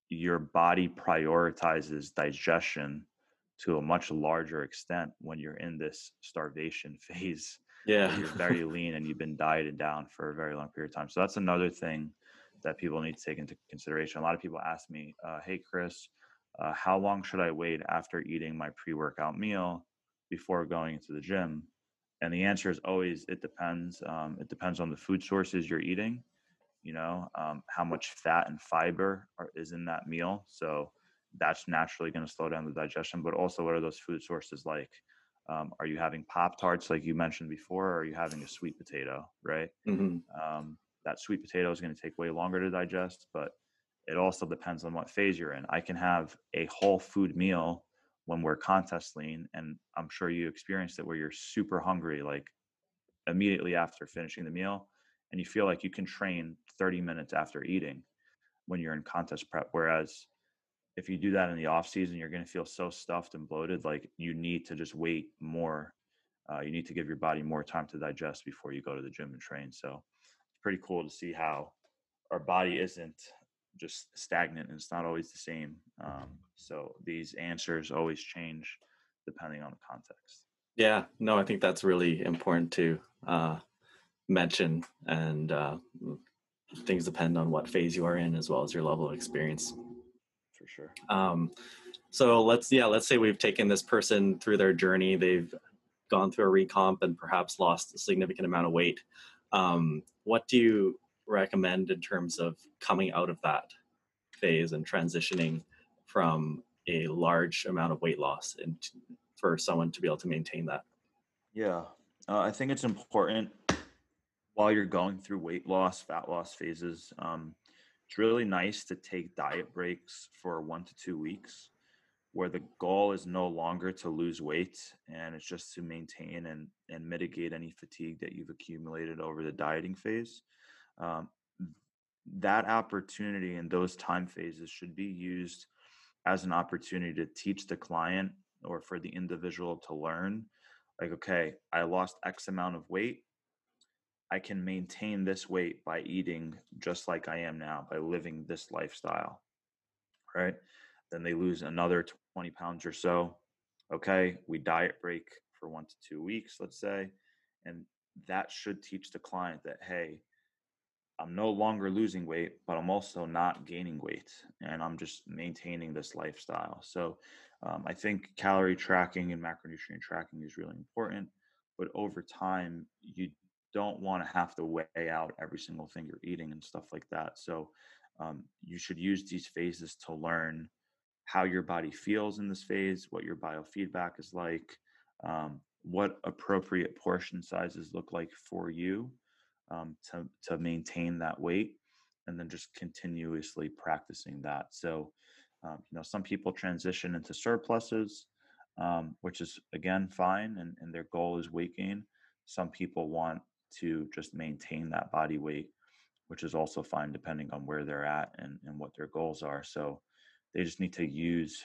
your body prioritizes digestion to a much larger extent when you're in this starvation [laughs] phase Yeah. you're very lean and you've been dieted down for a very long period of time. So that's another thing that people need to take into consideration. A lot of people ask me, uh, "Hey, Chris, uh, how long should I wait after eating my pre-workout meal before going into the gym?" And the answer is always it depends. Um, it depends on the food sources you're eating. You know, um, how much fat and fiber are, is in that meal. So that's naturally going to slow down the digestion. But also, what are those food sources like? Um, are you having Pop Tarts like you mentioned before, or are you having a sweet potato, right? hmm Um, that sweet potato is going to take way longer to digest, but it also depends on what phase you're in. I can have a whole food meal when we're contest lean, and I'm sure you experienced it where you're super hungry, like immediately after finishing the meal, and you feel like you can train 30 minutes after eating when you're in contest prep. Whereas if you do that in the off season, you're going to feel so stuffed and bloated. Like you need to just wait more. Uh, you need to give your body more time to digest before you go to the gym and train. So it's pretty cool to see how our body isn't just stagnant and it's not always the same. Um, so these answers always change depending on the context. Yeah. No, I think that's really important to uh, mention, and uh, things depend on what phase you are in as well as your level of experience. For sure. Um, so let's yeah, let's say we've taken this person through their journey. They've gone through a recomp and perhaps lost a significant amount of weight. Um, what do you recommend in terms of coming out of that phase and transitioning from a large amount of weight loss and for someone to be able to maintain that? Yeah, uh, I think it's important while you're going through weight loss, fat loss phases. Um, it's really nice to take diet breaks for one to two weeks, where the goal is no longer to lose weight and it's just to maintain and and mitigate any fatigue that you've accumulated over the dieting phase. Um, that opportunity and those time phases should be used as an opportunity to teach the client or for the individual to learn like okay i lost x amount of weight. I can maintain this weight by eating just like i am now by living this lifestyle right? Then they lose another 20 pounds or so. Okay we diet break for one to two weeks let's say and that should teach the client that hey i'm no longer losing weight but i'm also not gaining weight and i'm just maintaining this lifestyle so um, I think calorie tracking and macronutrient tracking is really important, but over time, you don't want to have to weigh out every single thing you're eating and stuff like that. So, um, you should use these phases to learn how your body feels in this phase, what your biofeedback is like, um, what appropriate portion sizes look like for you um, to to maintain that weight, and then just continuously practicing that. So um, you know, some people transition into surpluses, um, which is again fine, and, and their goal is weight gain. Some people want to just maintain that body weight, which is also fine depending on where they're at and, and what their goals are. So they just need to use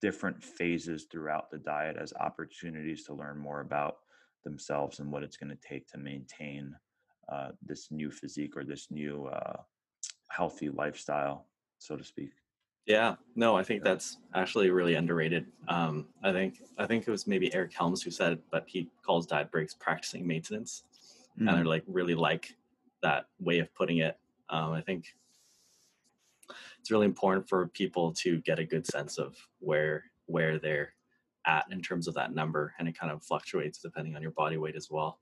different phases throughout the diet as opportunities to learn more about themselves and what it's going to take to maintain uh, this new physique or this new uh, healthy lifestyle, so to speak. Yeah, no, I think that's actually really underrated. Um, I think I think it was maybe Eric Helms who said it, but he calls diet breaks practicing maintenance, and I Mm, like really like that way of putting it. Um, I think it's really important for people to get a good sense of where where they're at in terms of that number, and it kind of fluctuates depending on your body weight as well.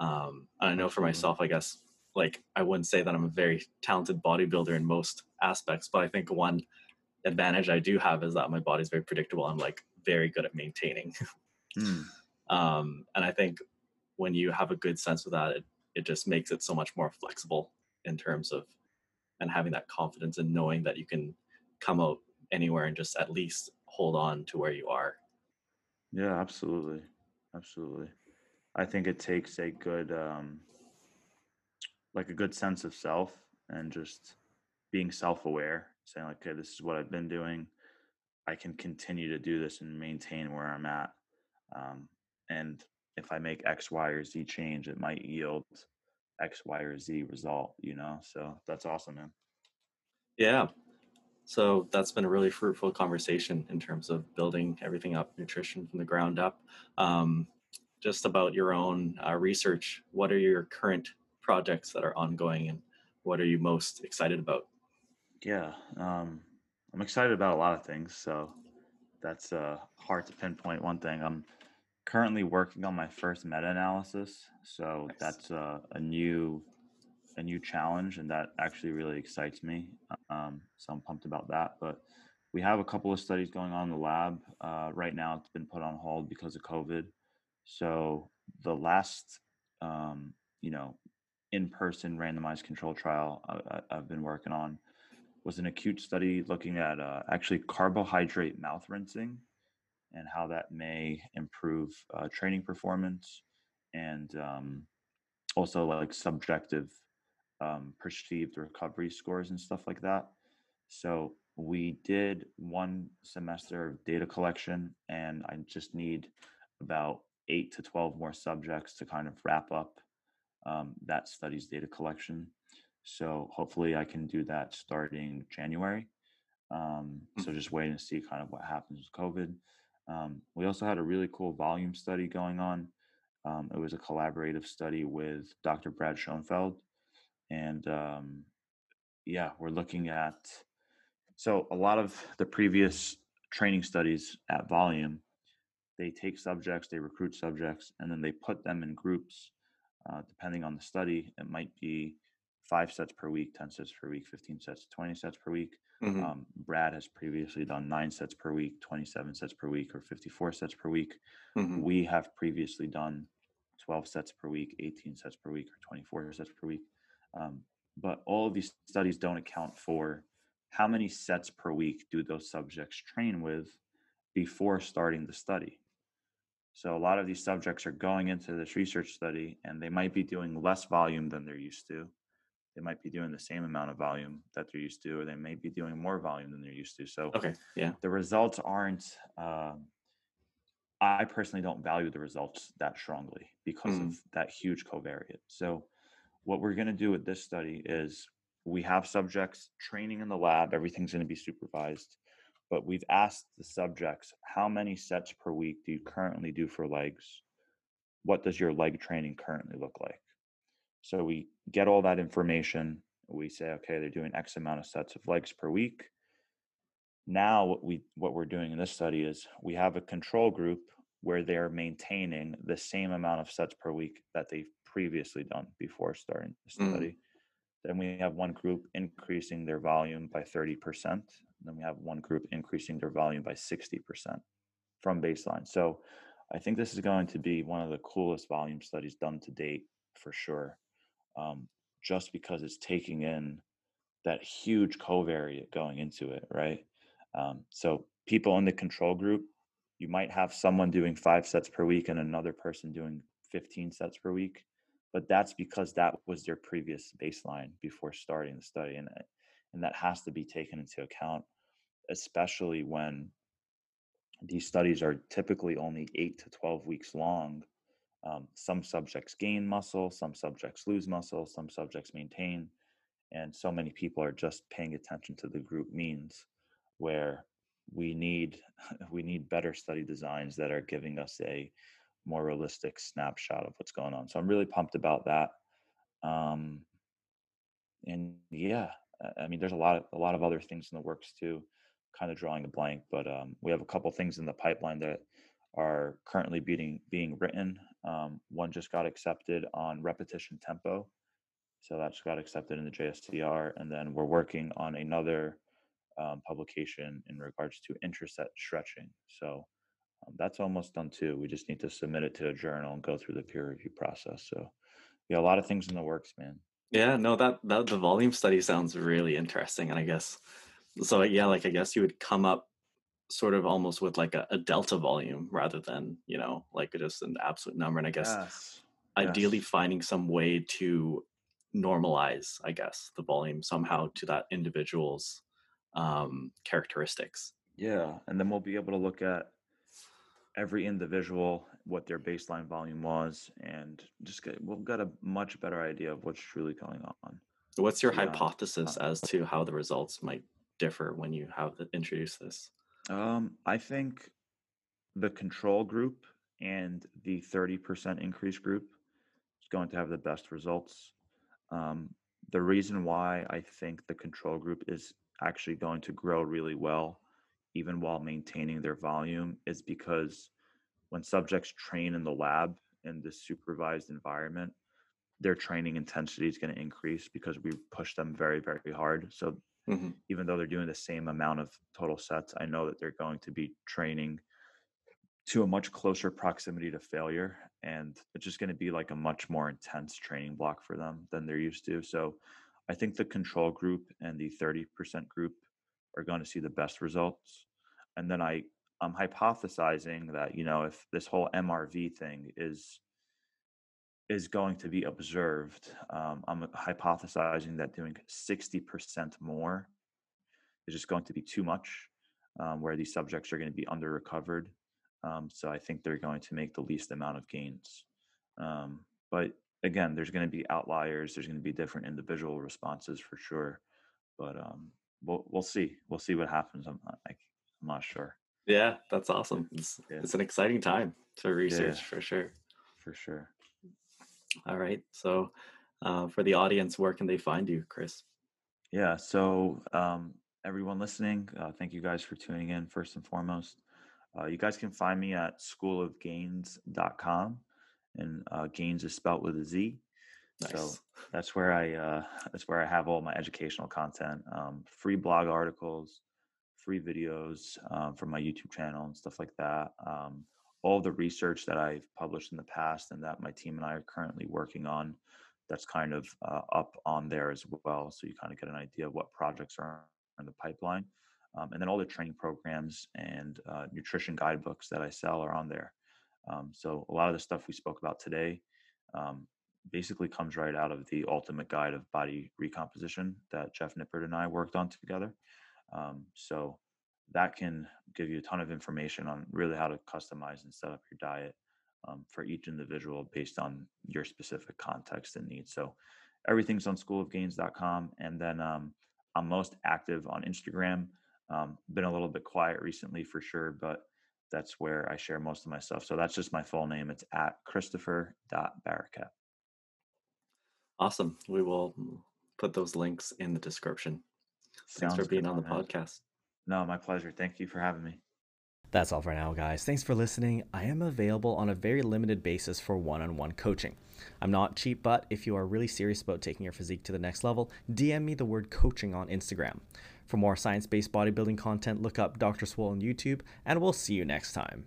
Um, and I know for myself, I guess like I wouldn't say that I'm a very talented bodybuilder in most aspects, but I think one advantage I do have is that my body's very predictable. I'm like very good at maintaining. Mm, [laughs] um, and I think when you have a good sense of that, it, it just makes it so much more flexible in terms of and having that confidence and knowing that you can come out anywhere and just at least hold on to where you are. yeah, absolutely. absolutely. I think it takes a good, um, like a good sense of self and just being self-aware, saying like, okay, this is what I've been doing. I can continue to do this and maintain where I'm at. Um, and if I make X, Y, or Z change, it might yield X, Y, or Z result, you know? So that's awesome, man. Yeah. So that's been a really fruitful conversation in terms of building everything up, nutrition from the ground up. Um, just about your own uh, research, what are your current projects that are ongoing and what are you most excited about? Yeah, um, I'm excited about a lot of things. So that's uh, hard to pinpoint one thing. I'm currently working on my first meta-analysis, so Nice. that's uh, a new a new challenge, and that actually really excites me. Um, so I'm pumped about that. But we have a couple of studies going on in the lab uh, right now. It's been put on hold because of COVID. So the last, um, you know, in-person randomized control trial I, I've been working on was an acute study looking at uh, actually carbohydrate mouth rinsing and how that may improve uh, training performance and um, also like subjective um, perceived recovery scores and stuff like that. So we did one semester of data collection, and I just need about eight to 12 more subjects to kind of wrap up um, that study's data collection. So hopefully I can do that starting January. Um, so Mm. just waiting to see kind of what happens with COVID. Um, we also had a really cool volume study going on. Um, it was a collaborative study with Dr. Brad Schoenfeld. And um, yeah, we're looking at so a lot of the previous training studies at volume, they take subjects, they recruit subjects, and then they put them in groups. Uh, depending on the study, it might be five sets per week, 10 sets per week, 15 sets, 20 sets per week. Mhm. Um, Brad has previously done nine sets per week, 27 sets per week, or 54 sets per week. Mhm. We have previously done 12 sets per week, 18 sets per week, or 24 sets per week. Um, but all of these studies don't account for how many sets per week do those subjects train with before starting the study. So a lot of these subjects are going into this research study and they might be doing less volume than they're used to. They might be doing the same amount of volume that they're used to, or they may be doing more volume than they're used to. So Okay. Yeah. the results aren't um, i personally don't value the results that strongly because Mm. of that huge covariate so what we're going to do with this study is we have subjects training in the lab everything's going to be supervised but we've asked the subjects how many sets per week do you currently do for legs? What does your leg training currently look like? So we get all that information we say okay they're doing x amount of sets of legs per week. Now what we what we're doing in this study is we have a control group where they're maintaining the same amount of sets per week that they've previously done before starting the Mm. study. Then we have one group increasing their volume by 30% then we have one group increasing their volume by 60% from baseline so i think this is going to be one of the coolest volume studies done to date for sure um, just because it's taking in that huge covariate going into it, right? Um, so people in the control group, you might have someone doing five sets per week and another person doing 15 sets per week, but that's because that was their previous baseline before starting the study, and and that has to be taken into account, especially when these studies are typically only eight to 12 weeks long. Um, some subjects gain muscle, some subjects lose muscle, some subjects maintain and so many people are just paying attention to the group means where we need [laughs] we need better study designs that are giving us a more realistic snapshot of what's going on. So i'm really pumped about that. Um and yeah i mean there's a lot of a lot of other things in the works too kind of drawing a blank but um we have a couple things in the pipeline that are currently being being written um, one just got accepted on repetition tempo so that just got accepted in the JSCR, and then we're working on another um, publication in regards to interset stretching. So um, that's almost done too. We just need to submit it to a journal and go through the peer review process. So yeah, a lot of things in the works, man. Yeah. No, that, that the volume study sounds really interesting. And I guess, so yeah, like I guess you would come up sort of almost with like a, a delta volume rather than you know like just an absolute number and i guess Yes. ideally Yes. finding some way to normalize i guess the volume somehow to that individual's um characteristics Yeah, and then we'll be able to look at every individual, what their baseline volume was, and just get we'll get a much better idea of what's truly going on. what's your Yeah. hypothesis as to how the results might differ when you have the, introduced this Um, I think the control group and the 30% increase group is going to have the best results. Um, the reason why I think the control group is actually going to grow really well, even while maintaining their volume, is because when subjects train in the lab in this supervised environment, their training intensity is going to increase because we push them very, very hard. So Mhm. even though they're doing the same amount of total sets, I know that they're going to be training to a much closer proximity to failure. And it's just going to be like a much more intense training block for them than they're used to. So I think the control group and the 30% group are going to see the best results. And then I, I'm hypothesizing that, you know, if this whole MRV thing is is going to be observed. Um, I'm hypothesizing that doing 60% more is just going to be too much, um, where these subjects are going to be under recovered. Um, so I think they're going to make the least amount of gains. Um, but again, there's going to be outliers. There's going to be different individual responses for sure. But um, we'll we'll see. We'll see what happens. I'm I, I'm not sure yeah that's awesome it's, Yeah. it's an exciting time to research for sure for sure. all right so uh, for the audience where can they find you chris Yeah. So, um, everyone listening, uh, thank you guys for tuning in first and foremost. Uh, you guys can find me at schoolofgainz.com, and uh, gains is spelt with a Z. nice So that's where I uh, [laughs] that's where I have all my educational content, um, free blog articles, free videos um, from my YouTube channel and stuff like that. Um, all the research that I've published in the past and that my team and I are currently working on, that's kind of uh, up on there as well. So you kind of get an idea of what projects are in the pipeline. Um, and then all the training programs and uh, nutrition guidebooks that I sell are on there. Um, so a lot of the stuff we spoke about today um, basically comes right out of the ultimate guide of body recomposition that Jeff Nippard and I worked on together. Um, so that can give you a ton of information on really how to customize and set up your diet um, for each individual based on your specific context and needs. So everything's on schoolofgainz.com. And then um, I'm most active on Instagram. Um, been a little bit quiet recently for sure, but that's where I share most of my stuff. So that's just my full name. It's at christopher.barakat. awesome we will put those links in the description thanks for being good, on the man. podcast No, my pleasure. Thank you for having me. That's all for now, guys. Thanks for listening. I am available on a very limited basis for one on one coaching. I'm not cheap, but if you are really serious about taking your physique to the next level, DM me the word coaching on Instagram. For more science based bodybuilding content, look up Dr. Swole on YouTube, and we'll see you next time.